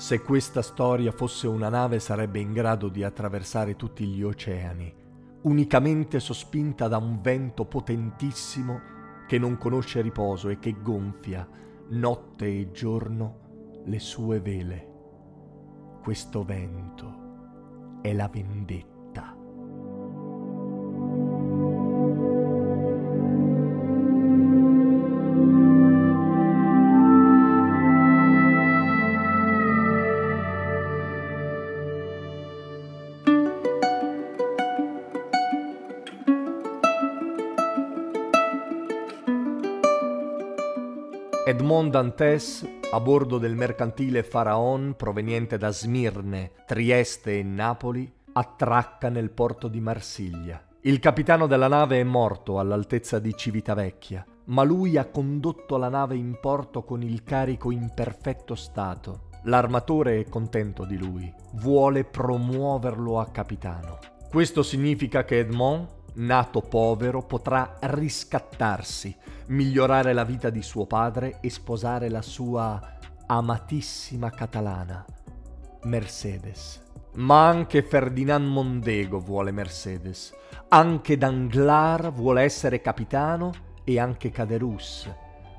Se questa storia fosse una nave sarebbe in grado di attraversare tutti gli oceani, unicamente sospinta da un vento potentissimo che non conosce riposo e che gonfia notte e giorno le sue vele. Questo vento è la vendetta. Edmond Dantes, a bordo del mercantile Faraon proveniente da Smirne, Trieste e Napoli, attracca nel porto di Marsiglia. Il capitano della nave è morto all'altezza di Civitavecchia, ma lui ha condotto la nave in porto con il carico in perfetto stato. L'armatore è contento di lui, vuole promuoverlo a capitano. Questo significa che Edmond, nato povero, potrà riscattarsi, migliorare la vita di suo padre e sposare la sua amatissima catalana, Mercedes. Ma anche Ferdinand Mondego vuole Mercedes, anche Danglars vuole essere capitano e anche Caderus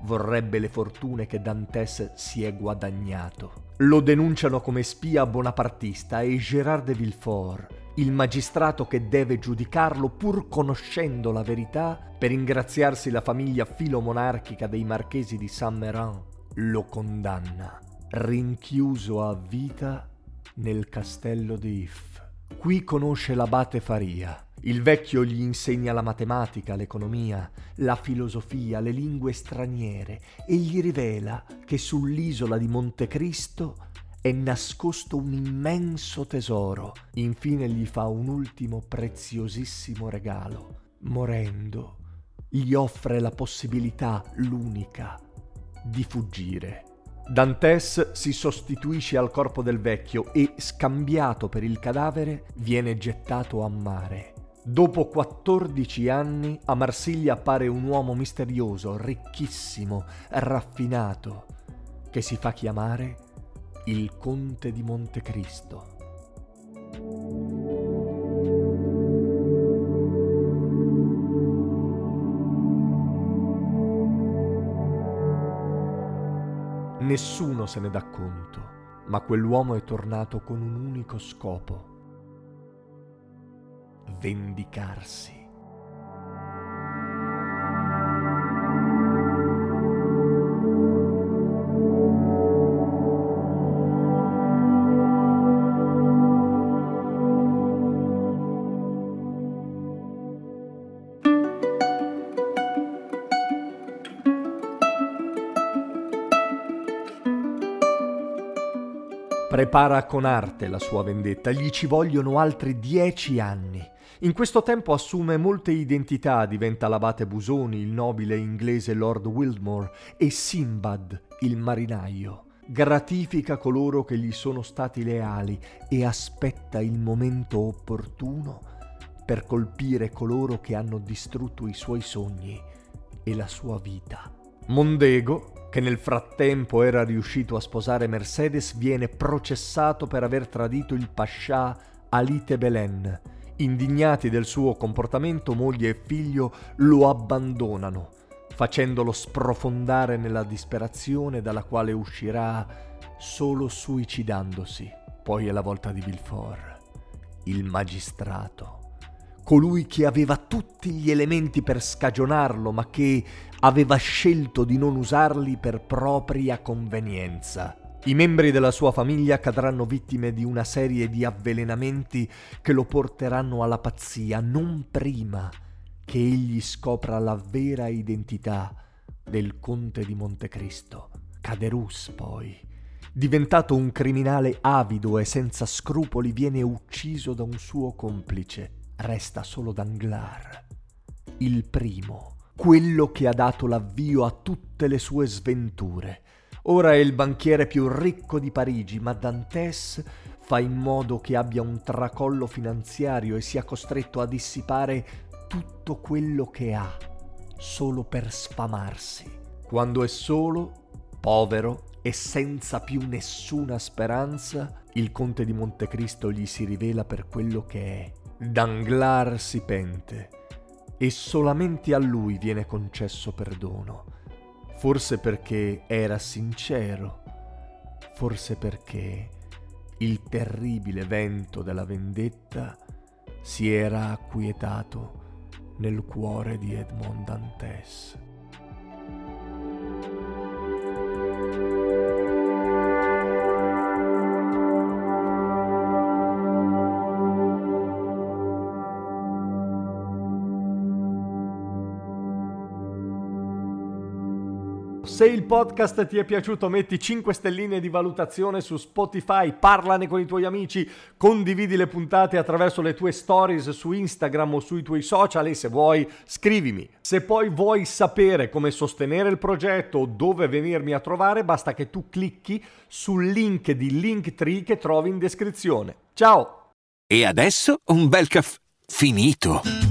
vorrebbe le fortune che Dantes si è guadagnato. Lo denunciano come spia bonapartista e Gérard de Villefort il magistrato che deve giudicarlo pur conoscendo la verità per ingraziarsi la famiglia filomonarchica dei marchesi di Saint-Méran, lo condanna, rinchiuso a vita nel castello di If. Qui conosce l'abate Faria. Il vecchio gli insegna la matematica, l'economia, la filosofia, le lingue straniere e gli rivela che sull'isola di Montecristo è nascosto un immenso tesoro. Infine gli fa un ultimo preziosissimo regalo. Morendo, gli offre la possibilità, l'unica, di fuggire. Dantes si sostituisce al corpo del vecchio e, scambiato per il cadavere, viene gettato a mare. Dopo 14 anni a Marsiglia appare un uomo misterioso, ricchissimo, raffinato, che si fa chiamare il conte di Montecristo. Nessuno se ne dà conto, ma quell'uomo è tornato con un unico scopo, vendicarsi. Prepara con arte la sua vendetta, gli ci vogliono altri dieci anni. In questo tempo assume molte identità, diventa l'abate Busoni, il nobile inglese Lord Wildmore e Simbad, il marinaio. Gratifica coloro che gli sono stati leali e aspetta il momento opportuno per colpire coloro che hanno distrutto i suoi sogni e la sua vita. Mondego, che nel frattempo era riuscito a sposare Mercedes, viene processato per aver tradito il pascià Ali Tebelen. Indignati del suo comportamento, moglie e figlio lo abbandonano, facendolo sprofondare nella disperazione dalla quale uscirà solo suicidandosi. Poi è la volta di Villefort, il magistrato colui che aveva tutti gli elementi per scagionarlo, ma che aveva scelto di non usarli per propria convenienza. I membri della sua famiglia cadranno vittime di una serie di avvelenamenti che lo porteranno alla pazzia, non prima che egli scopra la vera identità del conte di Montecristo. Caderus, poi, diventato un criminale avido e senza scrupoli, viene ucciso da un suo complice. Resta solo Danglars, il primo, quello che ha dato l'avvio a tutte le sue sventure. Ora è il banchiere più ricco di Parigi, ma Dantes fa in modo che abbia un tracollo finanziario e sia costretto a dissipare tutto quello che ha, solo per sfamarsi. Quando è solo, povero e senza più nessuna speranza, il conte di Montecristo gli si rivela per quello che è. Danglars si pente e solamente a lui viene concesso perdono. Forse perché era sincero, forse perché il terribile vento della vendetta si era acquietato nel cuore di Edmond Dantes. Se il podcast ti è piaciuto metti 5 stelline di valutazione su Spotify, parlane con i tuoi amici, condividi le puntate attraverso le tue stories su Instagram o sui tuoi social e se vuoi scrivimi. Se poi vuoi sapere come sostenere il progetto o dove venirmi a trovare basta che tu clicchi sul link di Linktree che trovi in descrizione. Ciao! E adesso un bel caffè finito.